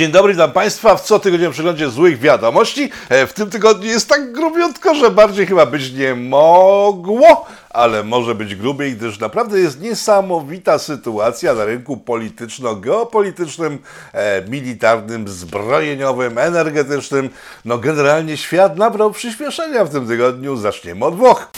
Dzień dobry dla Państwa w cotygodniowym przeglądzie złych wiadomości. E, W tym tygodniu jest tak grubiutko, że bardziej chyba być nie mogło, ale może być grubiej, gdyż naprawdę jest niesamowita sytuacja na rynku polityczno-geopolitycznym, e, militarnym, zbrojeniowym, energetycznym. No generalnie świat nabrał przyspieszenia w tym tygodniu. Zaczniemy od Włoch.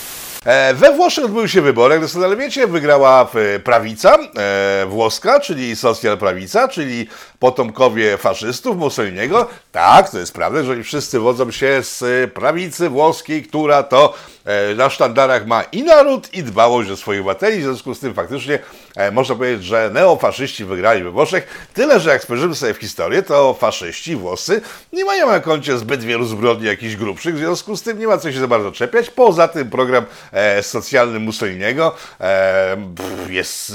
E, We Włoszech odbyły się wybory, jak doskonale wiecie, wygrała e, prawica e, włoska, czyli socjal prawica, czyli potomkowie faszystów Mussoliniego. Tak, to jest prawda, że oni wszyscy wodzą się z e, prawicy włoskiej, która to e, na sztandarach ma i naród, i dbałość o swoich obywateli. W związku z tym faktycznie e, można powiedzieć, że neofaszyści wygrali we Włoszech. Tyle, że jak spojrzymy sobie w historię, to faszyści włoscy nie mają na koncie zbyt wielu zbrodni jakichś grubszych, w związku z tym nie ma co się za bardzo czepiać. Poza tym program socjalny Mussoliniego jest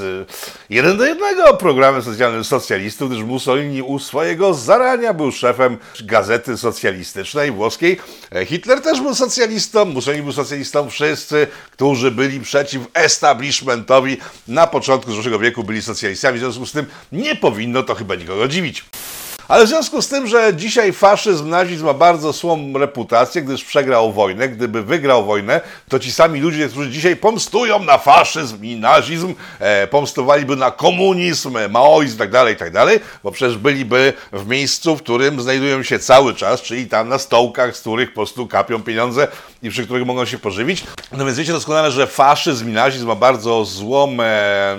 jeden do jednego programem socjalnym socjalistów, gdyż Mussolini u swojego zarania był szefem gazety socjalistycznej włoskiej. E, Hitler też był socjalistą, Mussolini był socjalistą. Wszyscy, którzy byli przeciw establishmentowi na początku zeszłego wieku byli socjalistami, w związku z tym nie powinno to chyba nikogo dziwić. Ale w związku z tym, że dzisiaj faszyzm, nazizm ma bardzo słą reputację, gdyż przegrał wojnę, gdyby wygrał wojnę, to ci sami ludzie, którzy dzisiaj pomstują na faszyzm i nazizm, e, pomstowaliby na komunizm, maoizm itd., tak itd., bo przecież byliby w miejscu, w którym znajdują się cały czas, czyli tam na stołkach, z których po prostu kapią pieniądze i przy których mogą się pożywić. No więc wiecie doskonale, że faszyzm i nazizm ma bardzo złą... E,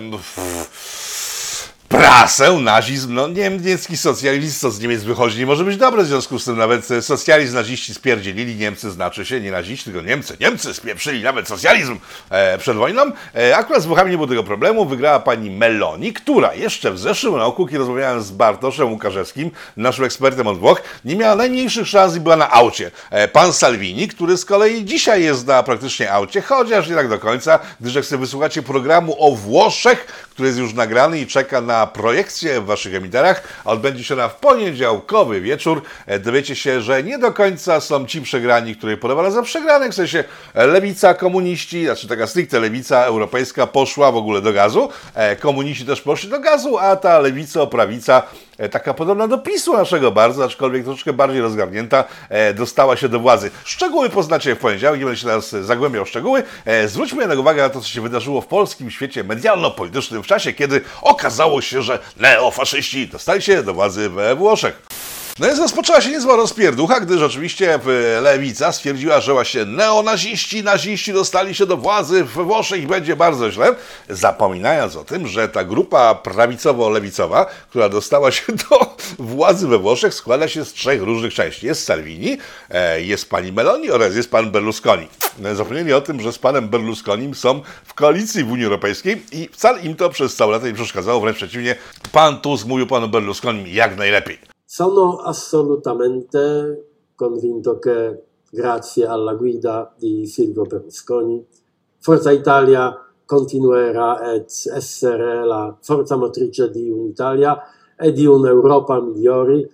prasę, nazizm, no niemiecki socjalizm, co z Niemiec wychodzi, nie może być dobre, w związku z tym nawet e, socjalizm naziści spierdzielili, Niemcy znaczy się, nie naziści, tylko Niemcy, Niemcy spieprzyli nawet socjalizm e, przed wojną. E, akurat z Włochami nie było tego problemu, wygrała pani Meloni, która jeszcze w zeszłym roku, kiedy rozmawiałem z Bartoszem Łukaszewskim, naszym ekspertem od Włoch, nie miała najmniejszych szans i była na aucie. E, pan Salvini, który z kolei dzisiaj jest na praktycznie aucie, chociaż nie tak do końca, gdyż jak sobie wysłuchacie programu o Włoszech, który jest już nagrany i czeka na projekcję w waszych emitarach, a odbędzie się ona w poniedziałkowy wieczór. E, Dowiecie się, że nie do końca są ci przegrani, których podawano za przegranych, w sensie e, lewica, komuniści, znaczy taka stricte lewica europejska poszła w ogóle do gazu, e, komuniści też poszli do gazu, a ta lewica, prawica taka podobna do PiSu naszego bardzo, aczkolwiek troszeczkę bardziej rozgarnięta, e, dostała się do władzy. Szczegóły poznacie w poniedziałek, nie będę się teraz e, zagłębiał w szczegóły. E, Zwróćmy jednak uwagę na to, co się wydarzyło w polskim świecie medialno-politycznym w czasie, kiedy okazało się, że neofaszyści dostali się do władzy we Włoszech. No więc rozpoczęła się niezła rozpierducha, gdyż oczywiście e, lewica stwierdziła, że właśnie neonaziści, naziści dostali się do władzy we Włoszech i będzie bardzo źle, zapominając o tym, że ta grupa prawicowo-lewicowa, która dostała się do władzy we Włoszech, składa się z trzech różnych części. Jest Salvini, e, jest pani Meloni oraz jest pan Berlusconi. No, Zapomnieli o tym, że z panem Berlusconim są w koalicji w Unii Europejskiej i wcale im to przez całe lata nie przeszkadzało, wręcz przeciwnie, pan Tusk mówił panu Berlusconim jak najlepiej. Sono assolutamente convinto che grazie alla guida di Silvio Berlusconi, Forza Italia continuerà ad essere la forza motrice di un'Italia e di un'Europa migliori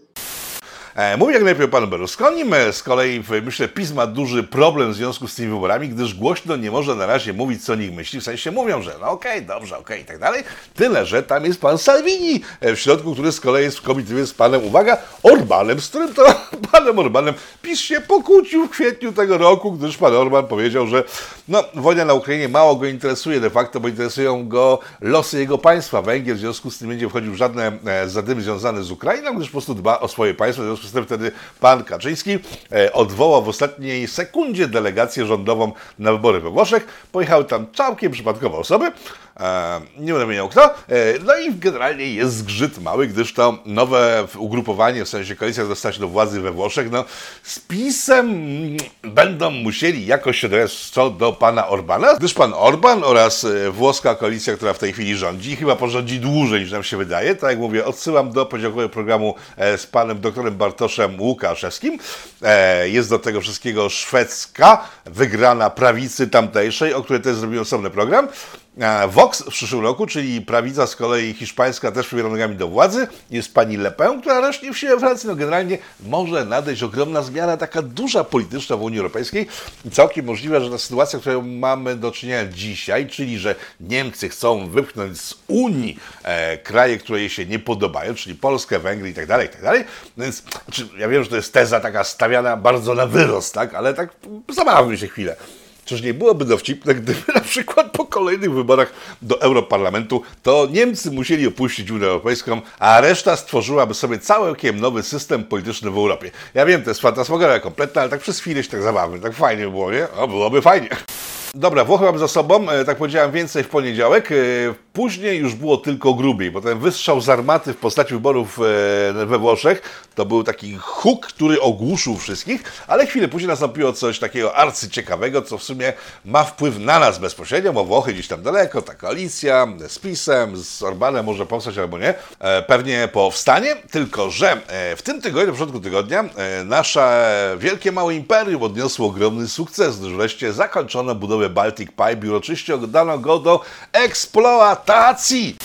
Mówi jak najlepiej o panu Berlusconim. E, Z kolei w- myślę, PiS ma duży problem w związku z tymi wyborami, gdyż głośno nie może na razie mówić, co nich myśli. W sensie mówią, że no okej, dobrze, okej i tak dalej. Tyle, że tam jest pan Salvini e, w środku, który z kolei jest w komitywie z panem, uwaga, Orbanem, z którym to panem Orbanem PiS się pokłócił w kwietniu tego roku, gdyż pan Orban powiedział, że no, wojna na Ukrainie mało go interesuje de facto, bo interesują go losy jego państwa. Węgier w związku z tym nie będzie wchodził w żadne e, zadymy związane z Ukrainą, gdyż po prostu dba o swoje państwo. W związku z tym wtedy pan Kaczyński e, odwołał w ostatniej sekundzie delegację rządową na wybory we Włoszech. Pojechały tam całkiem przypadkowe osoby. E, nie będę wymieniał kto. E, no i generalnie jest zgrzyt mały, gdyż to nowe ugrupowanie, w sensie koalicja dostała się do władzy we Włoszech, no z PiSem mm, będą musieli jakoś się dojść co do pana Orbana, gdyż pan Orban oraz e, włoska koalicja, która w tej chwili rządzi, chyba porządzi dłużej niż nam się wydaje. Tak jak mówię, odsyłam do podziałkowego programu z panem doktorem Bartoszem Łukaszewskim. Jest do tego wszystkiego szwedzka, wygrana prawicy tamtejszej, o której też zrobiłem osobny program. Vox w przyszłym roku, czyli prawica z kolei hiszpańska też przybiera nogami do władzy, jest pani Le Pen, która rośnie w siłę Francji. No generalnie może nadejść ogromna zmiana, taka duża polityczna w Unii Europejskiej i całkiem możliwe, że ta sytuacja, którą mamy do czynienia dzisiaj, czyli że Niemcy chcą wypchnąć z Unii e, kraje, które jej się nie podobają, czyli Polskę, Węgry i tak dalej, i tak dalej. Więc znaczy, ja wiem, że to jest teza taka stawiana bardzo na wyrost, tak? ale tak zabawmy się chwilę. Czyż nie byłoby dowcipne, gdyby na przykład po kolejnych wyborach do Europarlamentu to Niemcy musieli opuścić Unię Europejską, a reszta stworzyłaby sobie całkiem nowy system polityczny w Europie. Ja wiem, to jest fantasmagoria kompletna, ale tak przez chwilę się tak zabawmy, tak fajnie by było, nie? O, byłoby fajnie. Dobra, Włochy mam za sobą, e, tak powiedziałem, więcej w poniedziałek. E, Później już było tylko grubiej, bo ten wystrzał z armaty w postaci wyborów e, we Włoszech to był taki huk, który ogłuszył wszystkich, ale chwilę później nastąpiło coś takiego arcyciekawego, co w sumie ma wpływ na nas bezpośrednio, bo Włochy gdzieś tam daleko, ta koalicja z PiSem, z Orbanem może powstać albo nie, pewnie powstanie, tylko że w tym tygodniu, na początku tygodnia, nasze wielkie małe imperium odniosło ogromny sukces, gdyż wreszcie zakończono budowę Baltic Pipe i uroczyście oddano go do eksploatacji.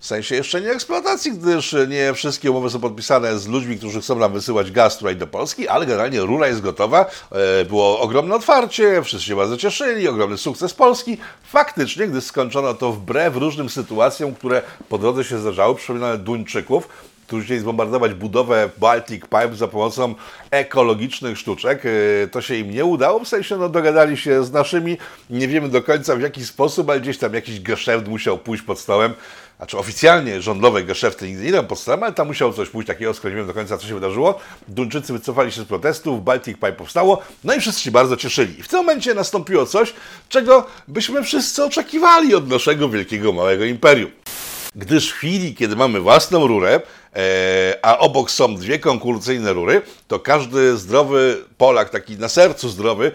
W sensie jeszcze nie eksploatacji, gdyż nie wszystkie umowy są podpisane z ludźmi, którzy chcą nam wysyłać gaz tutaj do Polski, ale generalnie rura jest gotowa. E, było ogromne otwarcie, wszyscy się bardzo cieszyli, ogromny sukces Polski. Faktycznie, gdy skończono to wbrew różnym sytuacjom, które po drodze się zdarzały, przypominane Duńczyków, którzy chcieli zbombardować budowę Baltic Pipe za pomocą ekologicznych sztuczek. E, to się im nie udało, w sensie no, dogadali się z naszymi, nie wiemy do końca w jaki sposób, ale gdzieś tam jakiś geszeft musiał pójść pod stołem. Znaczy oficjalnie rządowe geszefty nigdy nie idą pod stołem, ale tam musiało coś pójść takiego, skoro nie wiem do końca co się wydarzyło. Duńczycy wycofali się z protestów, Baltic Pipe powstało, no i wszyscy się bardzo cieszyli. I w tym momencie nastąpiło coś, czego byśmy wszyscy oczekiwali od naszego wielkiego, małego imperium gdyż w chwili, kiedy mamy własną rurę, e, a obok są dwie konkurencyjne rury, to każdy zdrowy Polak, taki na sercu zdrowy,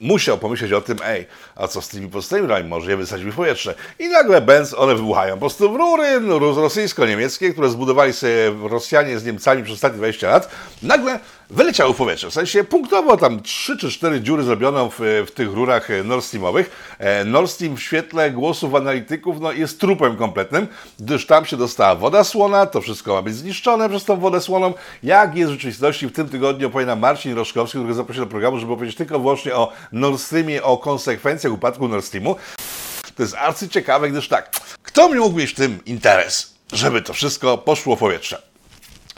musiał pomyśleć o tym, ej, a co z tymi pozostałymi rurami, może je wysadzić w powietrze. I nagle bęc, one wybuchają po prostu w rury rosyjsko-niemieckie, które zbudowali sobie Rosjanie z Niemcami przez ostatnie 20 lat, nagle wyleciały w powietrze. W sensie punktowo tam 3 czy 4 dziury zrobiono w, w tych rurach Nord Streamowych. E, Nord Stream w świetle głosów analityków no, jest trupem kompletnym, gdyż tam się dostała woda słona, to wszystko ma być zniszczone przez tą wodę słoną. Jak jest w rzeczywistości, w tym tygodniu opowie nam Marcin Roszkowski, którego zaprosiłem do programu, żeby powiedzieć tylko wyłącznie o Nord Streamie, o konsekwencjach upadku Nord Streamu. To jest arcyciekawe, gdyż tak, kto mógł mieć w tym interes, żeby to wszystko poszło w powietrze?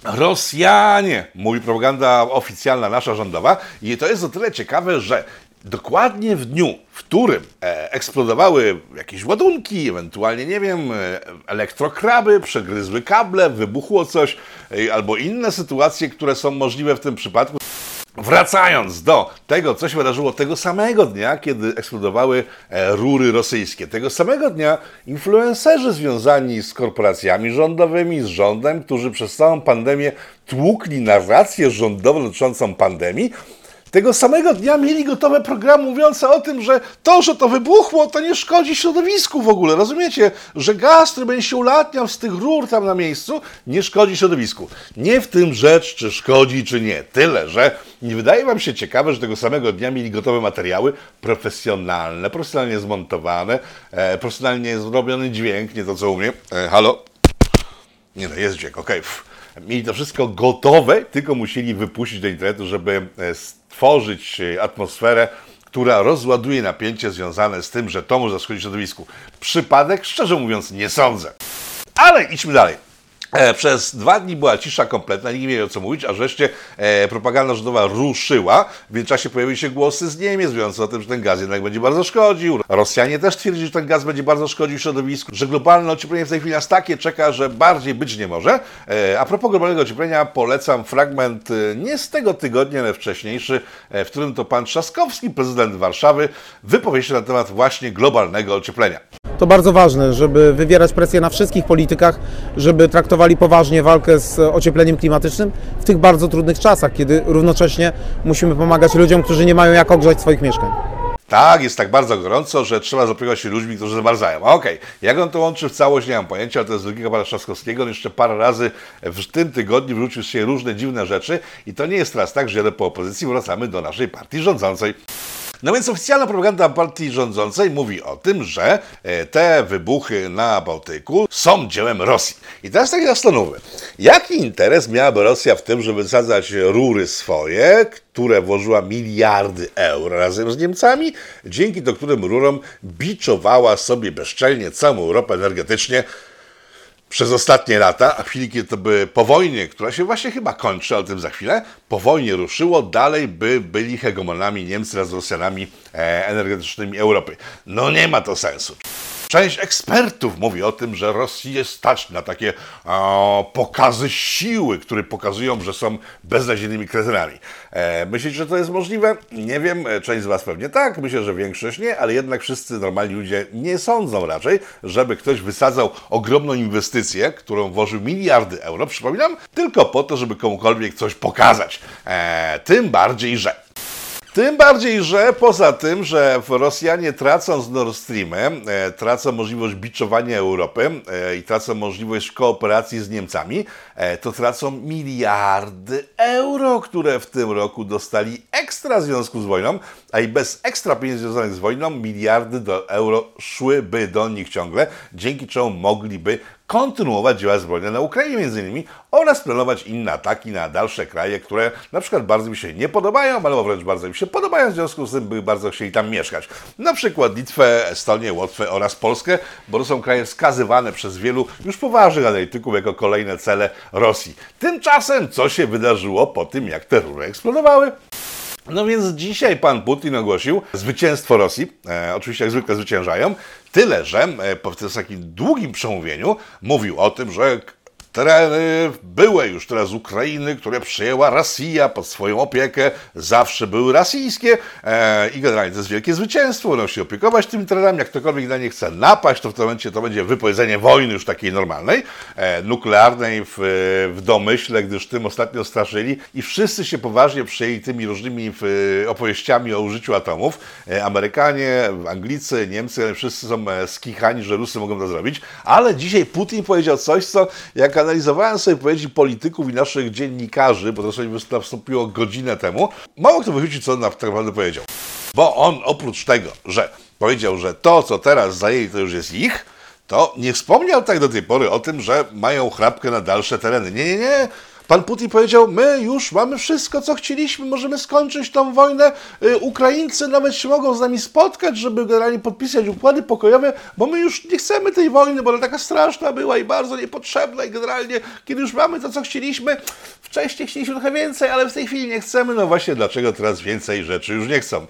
Rosjanie, mówi propaganda oficjalna nasza rządowa i to jest o tyle ciekawe, że dokładnie w dniu, w którym e, eksplodowały jakieś ładunki, ewentualnie, nie wiem, e, elektrokraby, przegryzły kable, wybuchło coś, e, albo inne sytuacje, które są możliwe w tym przypadku. Wracając do tego, co się wydarzyło tego samego dnia, kiedy eksplodowały e, rury rosyjskie, tego samego dnia influencerzy związani z korporacjami rządowymi, z rządem, którzy przez całą pandemię tłukli narrację rządową dotyczącą pandemii, tego samego dnia mieli gotowe programy mówiące o tym, że to, że to wybuchło, to nie szkodzi środowisku w ogóle. Rozumiecie, że gaz, który będzie się ulatniał z tych rur tam na miejscu, nie szkodzi środowisku. Nie w tym rzecz, czy szkodzi, czy nie. Tyle, że nie wydaje wam się ciekawe, że tego samego dnia mieli gotowe materiały profesjonalne, profesjonalnie zmontowane, e, profesjonalnie zrobiony dźwięk, nie to co u mnie. E, halo? Nie no, jest dźwięk, okej. Okay. Mieli to wszystko gotowe, tylko musieli wypuścić do internetu, żeby e, stworzyć e, atmosferę, która rozładuje napięcie związane z tym, że to może zaszkodzić środowisku. Przypadek, szczerze mówiąc, nie sądzę. Ale idźmy dalej. E, przez dwa dni była cisza kompletna, nikt nie wiedział co mówić, a wreszcie e, propaganda rządowa ruszyła. W międzyczasie pojawiły się głosy z Niemiec mówiące o tym, że ten gaz jednak będzie bardzo szkodził. Rosjanie też twierdzili, że ten gaz będzie bardzo szkodził środowisku, że globalne ocieplenie w tej chwili nas takie czeka, że bardziej być nie może. E, a propos globalnego ocieplenia polecam fragment e, nie z tego tygodnia, ale wcześniejszy, e, w którym to pan Trzaskowski, prezydent Warszawy, wypowie się na temat właśnie globalnego ocieplenia. To bardzo ważne, żeby wywierać presję na wszystkich politykach, żeby traktowali poważnie walkę z ociepleniem klimatycznym w tych bardzo trudnych czasach, kiedy równocześnie musimy pomagać ludziom, którzy nie mają jak ogrzać swoich mieszkań. Tak, jest tak bardzo gorąco, że trzeba zaopiekować się ludźmi, którzy zamarzają. Okej, okay. jak on to łączy w całość, nie mam pojęcia, ale to jest drugiego pana Trzaskowskiego. On jeszcze parę razy w tym tygodniu wrócił się różne dziwne rzeczy i to nie jest teraz tak, że jadę po opozycji, wracamy do naszej partii rządzącej. No więc oficjalna propaganda partii rządzącej mówi o tym, że e, te wybuchy na Bałtyku są dziełem Rosji. I teraz tak zastanówmy, jaki interes miałaby Rosja w tym, żeby wysadzać rury swoje, które włożyła miliardy euro razem z Niemcami, dzięki do którym rurom biczowała sobie bezczelnie całą Europę energetycznie, przez ostatnie lata, a w chwili, kiedy to by po wojnie, która się właśnie chyba kończy, ale o tym za chwilę, po wojnie ruszyło, dalej by byli hegemonami Niemcy wraz z Rosjanami e, energetycznymi Europy. No nie ma to sensu. Część ekspertów mówi o tym, że Rosję stać na takie o, pokazy siły, które pokazują, że są beznadziejnymi kretynami. E, myślicie, że to jest możliwe? Nie wiem, część z Was pewnie tak, myślę, że większość nie, ale jednak wszyscy normalni ludzie nie sądzą raczej, żeby ktoś wysadzał ogromną inwestycję, którą włożył miliardy euro, przypominam, tylko po to, żeby komukolwiek coś pokazać. E, tym bardziej, że tym bardziej, że poza tym, że Rosjanie tracą z Nord Streamem, e, tracą możliwość biczowania Europy e, i tracą możliwość kooperacji z Niemcami, e, to tracą miliardy euro, które w tym roku dostali ekstra w związku z wojną, a i bez ekstra pieniędzy związanych z wojną miliardy do euro szłyby do nich ciągle, dzięki czemu mogliby kontynuować działania zbrojne na Ukrainie między innymi oraz planować inne ataki na dalsze kraje, które na przykład bardzo mi się nie podobają, albo wręcz bardzo mi się podobają, w związku z tym by bardzo chcieli tam mieszkać. Na przykład Litwę, Estonię, Łotwę oraz Polskę, bo to są kraje wskazywane przez wielu już poważnych analityków jako kolejne cele Rosji. Tymczasem co się wydarzyło po tym, jak te rury eksplodowały? No więc dzisiaj pan Putin ogłosił zwycięstwo Rosji. E, oczywiście jak zwykle zwyciężają. Tyle, że e, po takim długim przemówieniu mówił o tym, że Tereny były już teraz Ukrainy, które przyjęła Rosja pod swoją opiekę, zawsze były rosyjskie e, i generalnie to jest wielkie zwycięstwo, będą się opiekować tymi terenami, jak ktokolwiek na nie chce napaść, to w tym momencie to będzie wypowiedzenie wojny już takiej normalnej, e, nuklearnej w, w domyśle, gdyż tym ostatnio straszyli i wszyscy się poważnie przyjęli tymi różnymi opowieściami o użyciu atomów. E, Amerykanie, Anglicy, Niemcy, wszyscy są e, skichani, że Rusy mogą to zrobić, ale dzisiaj Putin powiedział coś, co jak analizowałem sobie wypowiedzi polityków i naszych dziennikarzy, bo to sobie nastąpiło godzinę temu, mało kto wychwycił, co on tak naprawdę powiedział. Bo on oprócz tego, że powiedział, że to, co teraz zajęli, to już jest ich, to nie wspomniał tak do tej pory o tym, że mają chrapkę na dalsze tereny. Nie, nie, nie. Pan Putin powiedział, my już mamy wszystko, co chcieliśmy, możemy skończyć tą wojnę. Y, Ukraińcy nawet się mogą z nami spotkać, żeby generalnie podpisać układy pokojowe, bo my już nie chcemy tej wojny, bo ona taka straszna była i bardzo niepotrzebna i generalnie, kiedy już mamy to, co chcieliśmy, wcześniej chcieliśmy trochę więcej, ale w tej chwili nie chcemy. No właśnie, dlaczego teraz więcej rzeczy już nie chcą?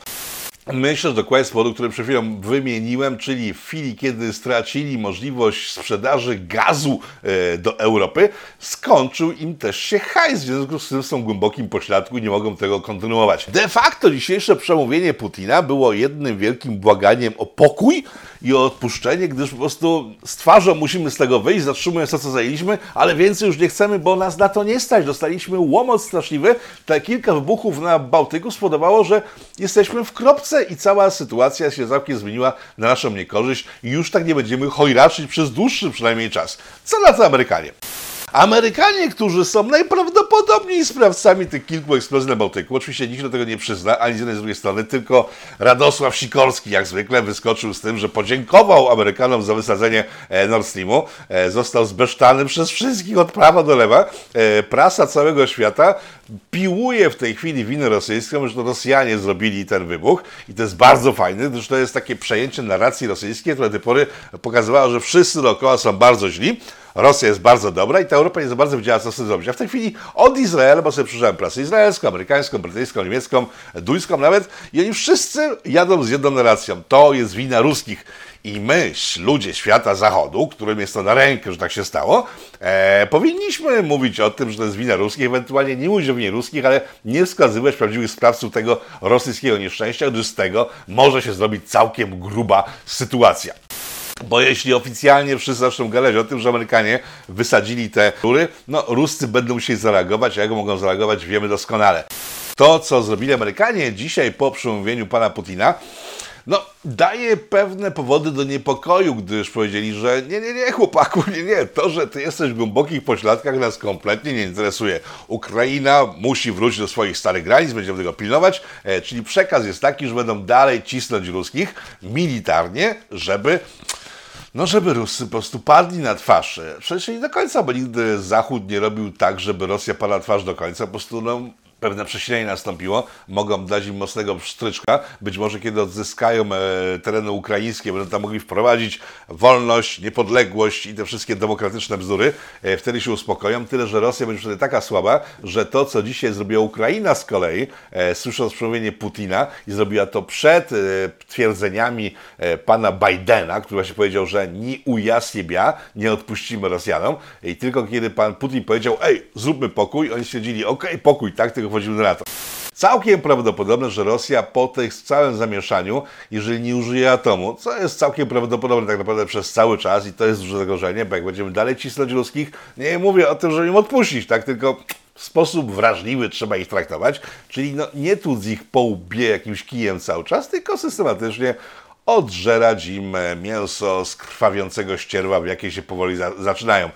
Myślę, że dokładnie z powodu, który przed chwilą wymieniłem, czyli w chwili, kiedy stracili możliwość sprzedaży gazu e, do Europy, skończył im też się hajs, w związku z tym są głębokim pośladku i nie mogą tego kontynuować. De facto dzisiejsze przemówienie Putina było jednym wielkim błaganiem o pokój i o odpuszczenie, gdyż po prostu z twarzą musimy z tego wyjść, zatrzymując to, co zajęliśmy, ale więcej już nie chcemy, bo nas na to nie stać. Dostaliśmy łomot straszliwy. Te kilka wybuchów na Bałtyku spowodowało, że jesteśmy w kropce i cała sytuacja się całkiem zmieniła na naszą niekorzyść i już tak nie będziemy chojraczyć przez dłuższy przynajmniej czas. Co na to Amerykanie? Amerykanie, którzy są najprawdopodobniej sprawcami tych kilku eksplozji na Bałtyku, oczywiście nikt do tego nie przyzna, ani z jednej, z drugiej strony, tylko Radosław Sikorski, jak zwykle, wyskoczył z tym, że podziękował Amerykanom za wysadzenie e, Nord Streamu. E, został zbesztany przez wszystkich od prawa do lewa. E, prasa całego świata piłuje w tej chwili winę rosyjską, że to Rosjanie zrobili ten wybuch i to jest bardzo fajne, gdyż to jest takie przejęcie narracji rosyjskiej, które do tej pory pokazywało, że wszyscy dookoła są bardzo źli, Rosja jest bardzo dobra i ta Europa nie za bardzo wiedziała, co z tym zrobić. A w tej chwili od Izraela, bo sobie przeczytałem prasę izraelską, amerykańską, brytyjską, niemiecką, duńską nawet, i oni wszyscy jadą z jedną narracją. To jest wina ruskich. I my, ludzie świata zachodu, którym jest to na rękę, że tak się stało, e, powinniśmy mówić o tym, że to jest wina ruskich, ewentualnie nie mówić o winie ruskich, ale nie wskazywać prawdziwych sprawców tego rosyjskiego nieszczęścia, gdyż z tego może się zrobić całkiem gruba sytuacja. Bo jeśli oficjalnie wszyscy zaczną gadać o tym, że Amerykanie wysadzili te rury, no Ruscy będą musieli zareagować, a jak mogą zareagować wiemy doskonale. To, co zrobili Amerykanie dzisiaj po przemówieniu pana Putina, no, daje pewne powody do niepokoju, gdyż powiedzieli, że nie, nie, nie, chłopaku, nie, nie, to, że ty jesteś w głębokich pośladkach nas kompletnie nie interesuje. Ukraina musi wrócić do swoich starych granic, będziemy tego pilnować, e, czyli przekaz jest taki, że będą dalej cisnąć ruskich militarnie, żeby no, żeby Rusy po prostu padli na twarz. Przecież nie do końca, bo nigdy Zachód nie robił tak, żeby Rosja padła twarz do końca. Po prostu no, pewne przesilenie nastąpiło, mogą dać im mocnego stryczka. Być może kiedy odzyskają e, tereny ukraińskie, będą tam mogli wprowadzić wolność, niepodległość i te wszystkie demokratyczne bzdury, e, wtedy się uspokoją. Tyle, że Rosja będzie wtedy taka słaba, że to, co dzisiaj zrobiła Ukraina z kolei, e, słysząc przemówienie Putina i zrobiła to przed twierdzeniami pana Bidena, który właśnie powiedział, że nie uja nie odpuścimy Rosjanom. I tylko kiedy pan Putin powiedział, ej, zróbmy pokój, oni stwierdzili, okej, pokój, tak, tylko wchodzimy do NATO. Całkiem prawdopodobne, że Rosja po tym całym zamieszaniu, jeżeli nie użyje atomu, co jest całkiem prawdopodobne tak naprawdę przez cały czas i to jest duże zagrożenie, bo jak będziemy dalej cisnąć ruskich, nie mówię o tym, żeby im odpuścić, tak, tylko w sposób wrażliwy trzeba ich traktować, czyli no, nie tłuc ich po łbie jakimś kijem cały czas, tylko systematycznie odżerać im mięso z krwawiącego ścierwa, w jakie się powoli za zaczynają.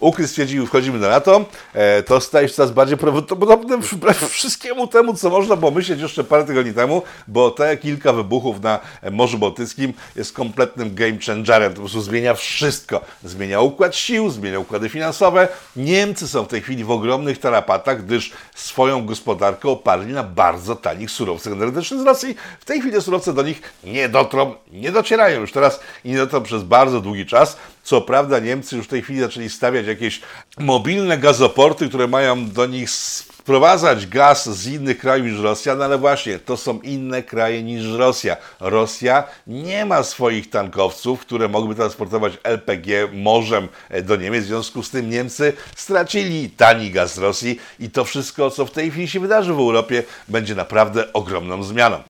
Ukry stwierdził, wchodzimy do NATO, e, to staje się coraz bardziej prawdopodobnym wbrew wszystkiemu temu, co można było myśleć jeszcze parę tygodni temu, bo te kilka wybuchów na Morzu Bałtyckim jest kompletnym game changerem, to po prostu zmienia wszystko. Zmienia układ sił, zmienia układy finansowe. Niemcy są w tej chwili w ogromnych tarapatach, gdyż swoją gospodarkę oparli na bardzo tanich surowcach energetycznych z Rosji. W tej chwili surowce do nich nie dotrą, nie docierają już teraz i nie dotrą przez bardzo długi czas. Co prawda Niemcy już w tej chwili zaczęli stawiać jakieś mobilne gazoporty, które mają do nich sprowadzać gaz z innych krajów niż Rosja, no ale właśnie, to są inne kraje niż Rosja. Rosja nie ma swoich tankowców, które mogłyby transportować LPG morzem do Niemiec, w związku z tym Niemcy stracili tani gaz z Rosji i to wszystko, co w tej chwili się wydarzy w Europie, będzie naprawdę ogromną zmianą.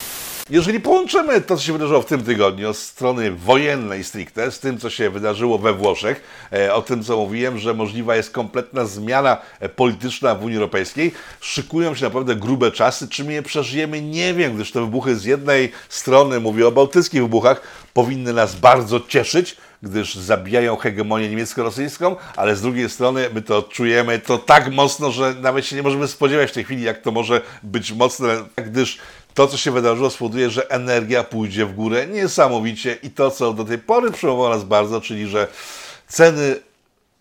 Jeżeli połączymy to, co się wydarzyło w tym tygodniu od strony wojennej stricte, z tym, co się wydarzyło we Włoszech, e, o tym, co mówiłem, że możliwa jest kompletna zmiana e, polityczna w Unii Europejskiej, szykują się naprawdę grube czasy. Czy my je przeżyjemy? Nie wiem, gdyż te wybuchy z jednej strony, mówię o bałtyckich wybuchach, powinny nas bardzo cieszyć, gdyż zabijają hegemonię niemiecko-rosyjską, ale z drugiej strony my to odczujemy to tak mocno, że nawet się nie możemy spodziewać w tej chwili, jak to może być mocne, gdyż to, co się wydarzyło, spowoduje, że energia pójdzie w górę niesamowicie i to, co do tej pory przejmowało nas bardzo, czyli że ceny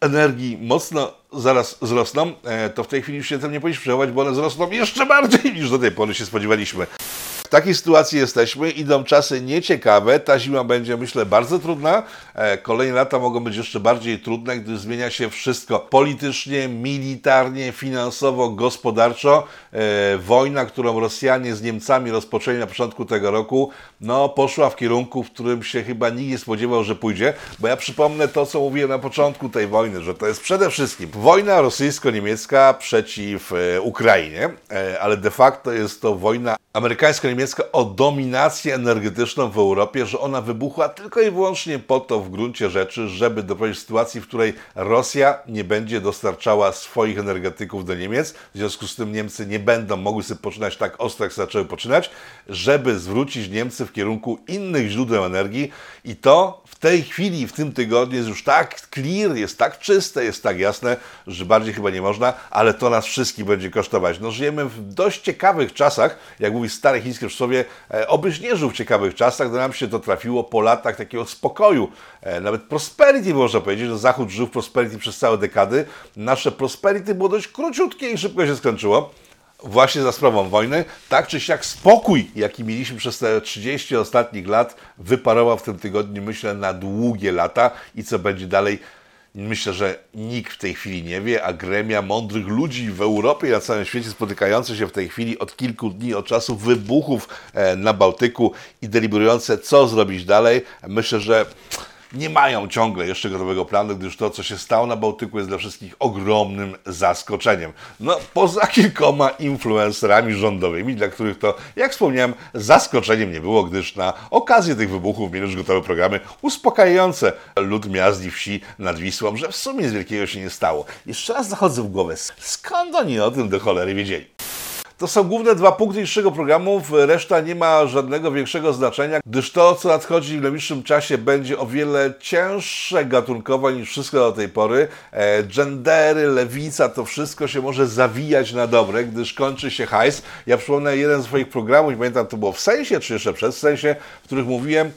energii mocno zaraz wzrosną, e, to w tej chwili już się tym nie powinniśmy przejmować, bo one wzrosną jeszcze bardziej niż do tej pory się spodziewaliśmy. W takiej sytuacji jesteśmy, idą czasy nieciekawe, ta zima będzie myślę bardzo trudna, e, kolejne lata mogą być jeszcze bardziej trudne, gdy zmienia się wszystko politycznie, militarnie, finansowo, gospodarczo. E, wojna, którą Rosjanie z Niemcami rozpoczęli na początku tego roku, no poszła w kierunku, w którym się chyba nikt nie spodziewał, że pójdzie, bo ja przypomnę to, co mówiłem na początku tej wojny, że to jest przede wszystkim wojna rosyjsko-niemiecka przeciw e, Ukrainie, ale de facto jest to wojna amerykańsko-niemiecka o dominację energetyczną w Europie, że ona wybuchła tylko i wyłącznie po to w gruncie rzeczy, żeby doprowadzić do sytuacji, w której Rosja nie będzie dostarczała swoich energetyków do Niemiec, w związku z tym Niemcy nie będą mogły sobie poczynać tak ostro, jak zaczęły poczynać, żeby zwrócić Niemcy w kierunku innych źródeł energii i to w tej chwili, w tym tygodniu jest już tak clear, jest tak czyste, jest tak jasne, że bardziej chyba nie można, ale to nas wszystkich będzie kosztować. No żyjemy w dość ciekawych czasach, jak mówi stare chińskie przysłowie, e, obyś nie żył w ciekawych czasach, gdy nam się to trafiło po latach takiego spokoju, e, nawet prosperity można powiedzieć, że Zachód żył w prosperity przez całe dekady. Nasze prosperity było dość króciutkie i szybko się skończyło. Właśnie za sprawą wojny, tak czy siak spokój, jaki mieliśmy przez te 30 ostatnich lat, wyparował w tym tygodniu, myślę, na długie lata. I co będzie dalej, myślę, że nikt w tej chwili nie wie, a gremia mądrych ludzi w Europie i na całym świecie spotykające się w tej chwili od kilku dni, od czasu wybuchów e, na Bałtyku i deliberujące, co zrobić dalej, myślę, że nie mają ciągle jeszcze gotowego planu, gdyż to, co się stało na Bałtyku, jest dla wszystkich ogromnym zaskoczeniem. No, poza kilkoma influencerami rządowymi, dla których to, jak wspomniałem, zaskoczeniem nie było, gdyż na okazję tych wybuchów mieli już gotowe programy uspokajające lud miast i wsi nad Wisłą, że w sumie z wielkiego się nie stało. Jeszcze raz zachodzę w głowę, skąd oni o tym do cholery wiedzieli? To są główne dwa punkty dzisiejszego programu, reszta nie ma żadnego większego znaczenia, gdyż to, co nadchodzi w najbliższym czasie, będzie o wiele cięższe gatunkowo niż wszystko do tej pory. E, gendery, lewica, to wszystko się może zawijać na dobre, gdyż kończy się hajs. Ja przypomnę jeden z swoich programów, pamiętam, to było w sensie, czy jeszcze przed sensie, w których mówiłem,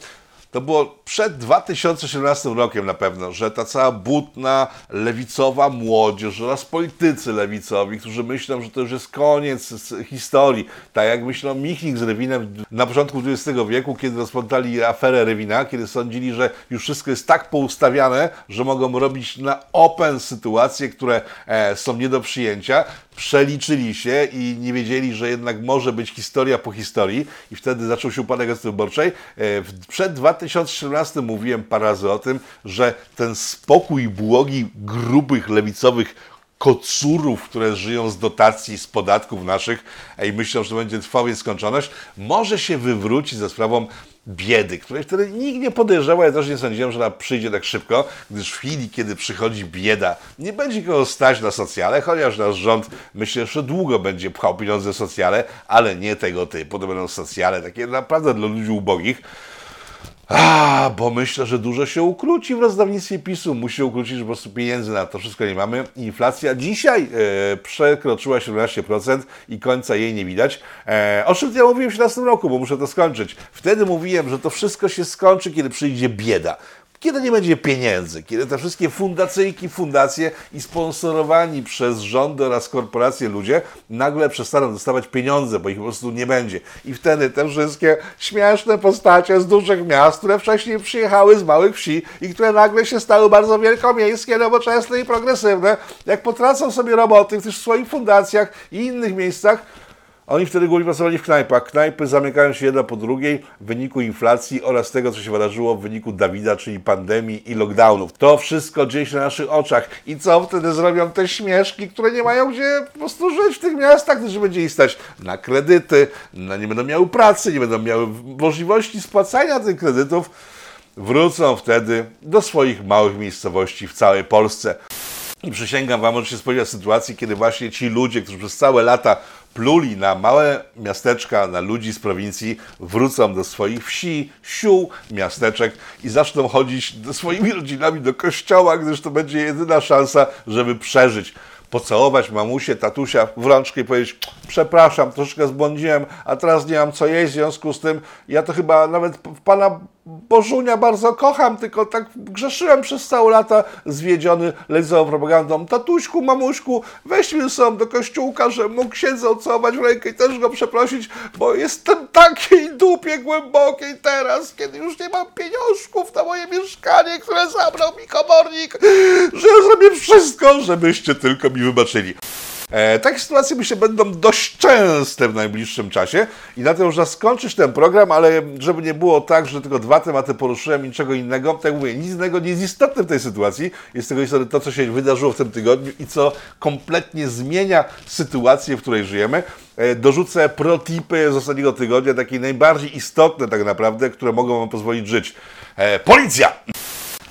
to było przed 2017 rokiem na pewno, że ta cała butna, lewicowa młodzież oraz politycy lewicowi, którzy myślą, że to już jest koniec historii, tak jak myślą Michnik z Rewinem na początku XX wieku, kiedy rozplątali aferę Rewina, kiedy sądzili, że już wszystko jest tak poustawiane, że mogą robić na open sytuacje, które e, są nie do przyjęcia, przeliczyli się i nie wiedzieli, że jednak może być historia po historii i wtedy zaczął się upadek gazety wyborczej. E, przed 2017 mówiłem parę razy o tym, że ten spokój błogi grubych lewicowych kocurów, które żyją z dotacji, z podatków naszych i myślą, że to będzie trwał nieskończoność, może się wywrócić za sprawą biedy, której wtedy nikt nie podejrzewał, ja też nie sądziłem, że ona przyjdzie tak szybko, gdyż w chwili, kiedy przychodzi bieda, nie będzie kogo stać na socjale, chociaż nasz rząd myślę, że długo będzie pchał pieniądze socjale, ale nie tego typu, to będą socjale takie naprawdę dla ludzi ubogich, a, bo myślę, że dużo się ukróci w rozdawnictwie PiSu. Musi ukrócić, że po prostu pieniędzy na to wszystko nie mamy. Inflacja dzisiaj e, przekroczyła 17% i końca jej nie widać. E, o czym ja mówiłem w 17 roku, bo muszę to skończyć. Wtedy mówiłem, że to wszystko się skończy, kiedy przyjdzie bieda kiedy nie będzie pieniędzy, kiedy te wszystkie fundacyjki, fundacje i sponsorowani przez rządy oraz korporacje ludzie nagle przestaną dostawać pieniądze, bo ich po prostu nie będzie. I wtedy te wszystkie śmieszne postacie z dużych miast, które wcześniej przyjechały z małych wsi i które nagle się stały bardzo wielkomiejskie, nowoczesne i progresywne, jak potracą sobie roboty w tych swoich fundacjach i innych miejscach, oni wtedy głównie pracowali w knajpach. Knajpy zamykają się jedna po drugiej w wyniku inflacji oraz tego, co się wydarzyło w wyniku Dawida, czyli pandemii i lockdownów. To wszystko dzieje się na naszych oczach. I co wtedy zrobią te śmieszki, które nie mają gdzie po prostu żyć w tych miastach, gdyż będzie ich stać na kredyty, na nie będą miały pracy, nie będą miały możliwości spłacania tych kredytów. Wrócą wtedy do swoich małych miejscowości w całej Polsce. I przysięgam Wam, że się spodziewa sytuacji, kiedy właśnie ci ludzie, którzy przez całe lata pluli na małe miasteczka, na ludzi z prowincji, wrócą do swoich wsi, sił, miasteczek i zaczną chodzić swoimi rodzinami do kościoła, gdyż to będzie jedyna szansa, żeby przeżyć. Pocałować mamusię, tatusia w rączkę i powiedzieć przepraszam, troszkę zbłądziłem, a teraz nie mam co jeść, w związku z tym ja to chyba nawet w Pana Bożunia bardzo kocham, tylko tak grzeszyłem przez całe lata zwiedziony lewicową propagandą. Tatuśku, mamuśku, weź mnie do kościółka, że mógł księdza ocałować w rękę i też go przeprosić, bo jestem takiej dupie głębokiej teraz, kiedy już nie mam pieniążków na moje mieszkanie, które zabrał mi komornik, że zrobię wszystko, żebyście tylko mi wybaczyli. E, takie sytuacje myślę będą dość częste w najbliższym czasie i na tym można skończyć ten program, ale żeby nie było tak, że tylko dwa tematy poruszyłem niczego innego, tak jak mówię, nic innego nie jest istotne w tej sytuacji, jest tego istotne to, co się wydarzyło w tym tygodniu i co kompletnie zmienia sytuację, w której żyjemy. E, dorzucę protipy z ostatniego tygodnia, takie najbardziej istotne tak naprawdę, które mogą Wam pozwolić żyć. E, policja!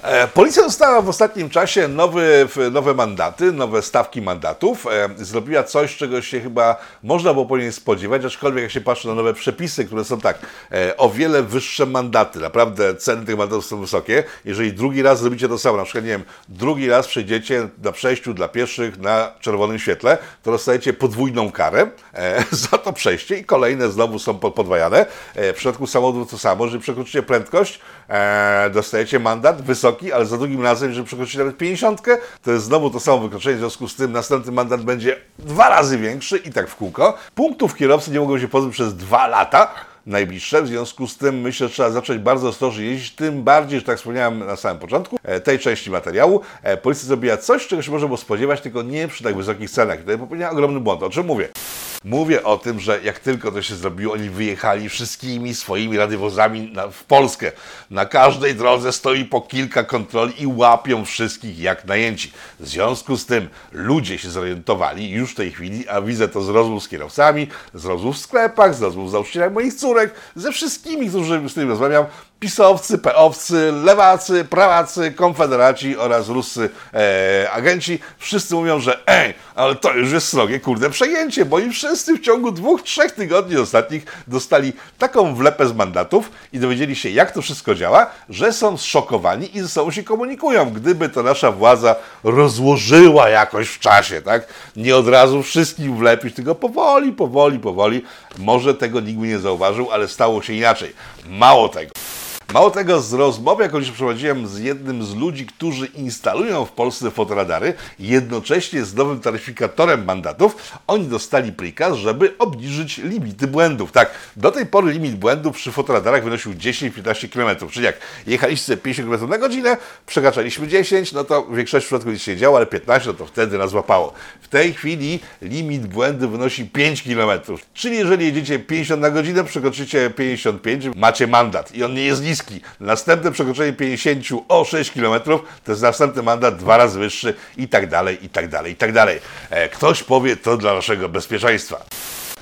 E, policja dostała w ostatnim czasie nowy, nowe mandaty, nowe stawki mandatów. E, zrobiła coś, czego się chyba można było po niej spodziewać, aczkolwiek jak się patrzy na nowe przepisy, które są tak, e, o wiele wyższe mandaty, naprawdę ceny tych mandatów są wysokie. Jeżeli drugi raz zrobicie to samo, na przykład, nie wiem, drugi raz przejdziecie na przejściu dla pieszych na czerwonym świetle, to dostajecie podwójną karę za to przejście i kolejne znowu są podwajane. W przypadku samochodów to samo, jeżeli przekroczycie prędkość, dostajecie mandat wysoki wysoki, ale za drugim razem, jeżeli przekroczycie nawet 50, to jest znowu to samo wykroczenie, w związku z tym następny mandat będzie dwa razy większy i tak w kółko. Punktów kierowcy nie mogą się pozbyć przez dwa lata najbliższe. W związku z tym myślę, że trzeba zacząć bardzo ostrożnie jeździć, tym bardziej, że tak wspomniałem na samym początku e, tej części materiału, e, policja zrobiła coś, czego się można było spodziewać, tylko nie przy tak wysokich cenach. I tutaj popełniła ogromny błąd. O czym mówię? Mówię o tym, że jak tylko to się zrobiło, oni wyjechali wszystkimi swoimi radiowozami na, w Polskę. Na każdej drodze stoi po kilka kontroli i łapią wszystkich jak najęci. W związku z tym ludzie się zorientowali już w tej chwili, a widzę to z rozmów z kierowcami, z rozmów w sklepach, z rozmów z nauczycielami moich córek, ze wszystkimi, którzy z którymi rozmawiam, pisowcy, peowcy, lewacy, prawacy, konfederaci oraz ruscy e, agenci, wszyscy mówią, że ej, ale to już jest srogie, kurde, przejęcie, bo i wszyscy w ciągu dwóch, trzech tygodni ostatnich dostali taką wlepę z mandatów i dowiedzieli się, jak to wszystko działa, że są zszokowani i ze sobą się komunikują. Gdyby to nasza władza rozłożyła jakoś w czasie, tak? Nie od razu wszystkim wlepić, tylko powoli, powoli, powoli. Może tego nikt nie zauważył, ale stało się inaczej. Mało tego. Mało tego, z rozmowy, jaką się przeprowadziłem z jednym z ludzi, którzy instalują w Polsce fotoradary, jednocześnie z nowym taryfikatorem mandatów, oni dostali prikaz, żeby obniżyć limity błędów. Tak, do tej pory limit błędów przy fotoradarach wynosił 10-15 km, czyli jak jechaliście 50 km na godzinę, przekraczaliśmy 10, no to w większości przypadków nic się działo, ale 15 no to wtedy nas złapało. W tej chwili limit błędu wynosi 5 km, czyli jeżeli jedziecie 50 na godzinę, przekroczycie 55, macie mandat i on nie jest niski Następne przekroczenie 50 o 6 km to jest następny mandat dwa razy wyższy i tak dalej, i tak dalej, i tak dalej. E, ktoś powie, to dla naszego bezpieczeństwa.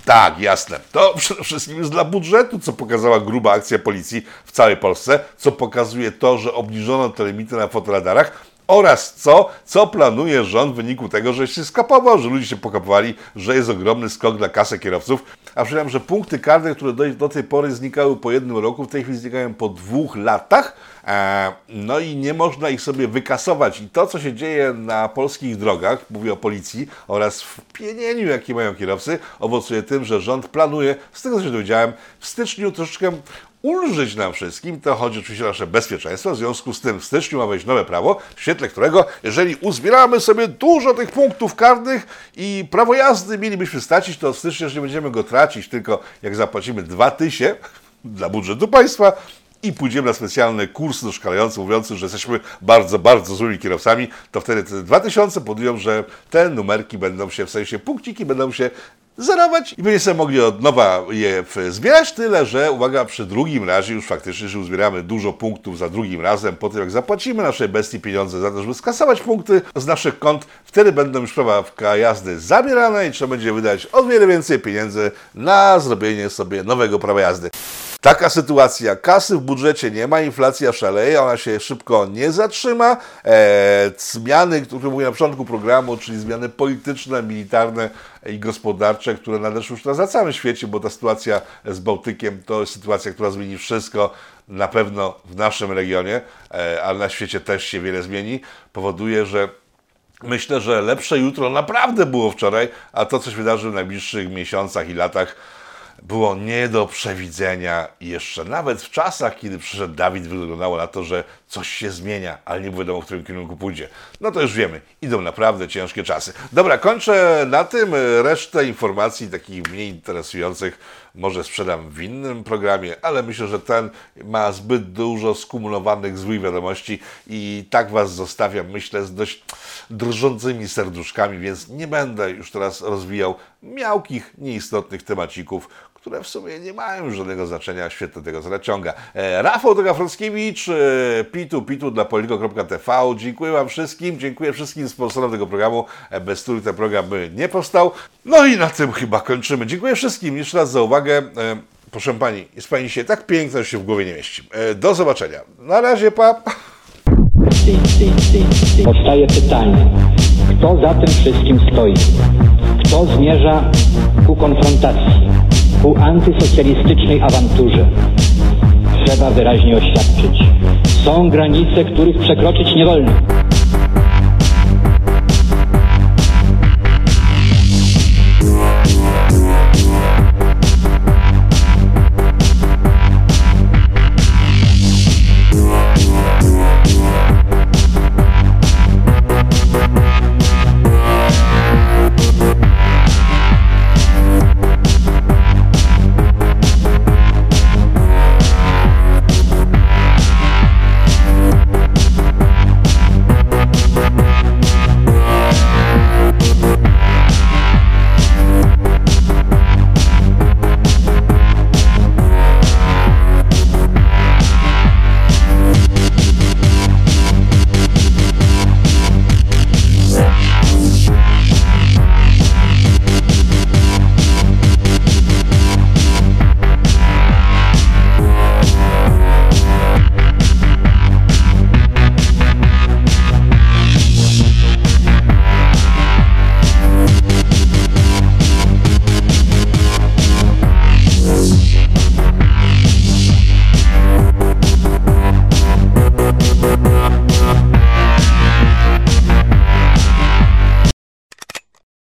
Tak, jasne. To przede wszystkim jest dla budżetu, co pokazała gruba akcja policji w całej Polsce, co pokazuje to, że obniżono te limity na fotoradarach, oraz co, co planuje rząd w wyniku tego, że się skapował, że ludzie się pokapowali, że jest ogromny skok dla kasy kierowców. A przypominam, że punkty karne, które do, do tej pory znikały po jednym roku, w tej chwili znikają po dwóch latach. E, no i nie można ich sobie wykasować. I to, co się dzieje na polskich drogach, mówię o policji, oraz w pienieniu, jakie mają kierowcy, owocuje tym, że rząd planuje, z tego co się dowiedziałem, w styczniu troszeczkę ulżyć nam wszystkim, to chodzi oczywiście o nasze bezpieczeństwo. W związku z tym w styczniu ma wejść nowe prawo, w świetle którego, jeżeli uzbieramy sobie dużo tych punktów karnych i prawo jazdy mielibyśmy stracić, to w styczniu już nie będziemy go tracić, tylko jak zapłacimy dwa tysie dla budżetu państwa, i pójdziemy na specjalny kurs doszkalający, mówiący, że jesteśmy bardzo, bardzo złymi kierowcami, to wtedy te 2000 podują, że te numerki będą się, w sensie punkciki będą się zerować i będziemy mogli od nowa je zbierać, tyle że uwaga, przy drugim razie już faktycznie, że uzbieramy dużo punktów za drugim razem, po tym jak zapłacimy naszej bestii pieniądze za to, żeby skasować punkty z naszych kont, wtedy będą już prawa jazdy zabierane i trzeba będzie wydać o wiele więcej pieniędzy na zrobienie sobie nowego prawa jazdy. Taka sytuacja, kasy w budżecie nie ma, inflacja szaleje, ona się szybko nie zatrzyma. E, zmiany, które mówiłem na początku programu, czyli zmiany polityczne, militarne i gospodarcze, które nadeszły już na całym świecie, bo ta sytuacja z Bałtykiem to jest sytuacja, która zmieni wszystko, na pewno w naszym regionie, e, ale na świecie też się wiele zmieni, powoduje, że myślę, że lepsze jutro naprawdę było wczoraj, a to, co się wydarzy w najbliższych miesiącach i latach, było nie do przewidzenia jeszcze nawet w czasach, kiedy przyszedł Dawid, wyglądało na to, że coś się zmienia, ale nie wiadomo, w którym kierunku pójdzie. No to już wiemy, idą naprawdę ciężkie czasy. Dobra, kończę na tym. Resztę informacji takich mniej interesujących może sprzedam w innym programie, ale myślę, że ten ma zbyt dużo skumulowanych złych wiadomości i tak Was zostawiam, myślę, z dość drżącymi serduszkami, więc nie będę już teraz rozwijał miałkich, nieistotnych temacików, które w sumie nie mają żadnego znaczenia, świetnie tego zaciąga. E, Rafał Dogafrockiewicz, e, pitu, pitu dla poligo.tv. Dziękuję Wam wszystkim, dziękuję wszystkim sponsorom tego programu, e, bez których ten program by nie powstał. No i na tym chyba kończymy. Dziękuję wszystkim jeszcze raz za uwagę. E, proszę Pani, jest Pani dzisiaj tak piękna, że się w głowie nie mieści. E, do zobaczenia. Na razie, pa! Powstaje pytanie, kto za tym wszystkim stoi? Kto zmierza ku konfrontacji, ku antysocjalistycznej awanturze? Trzeba wyraźnie oświadczyć. Są granice, których przekroczyć nie wolno.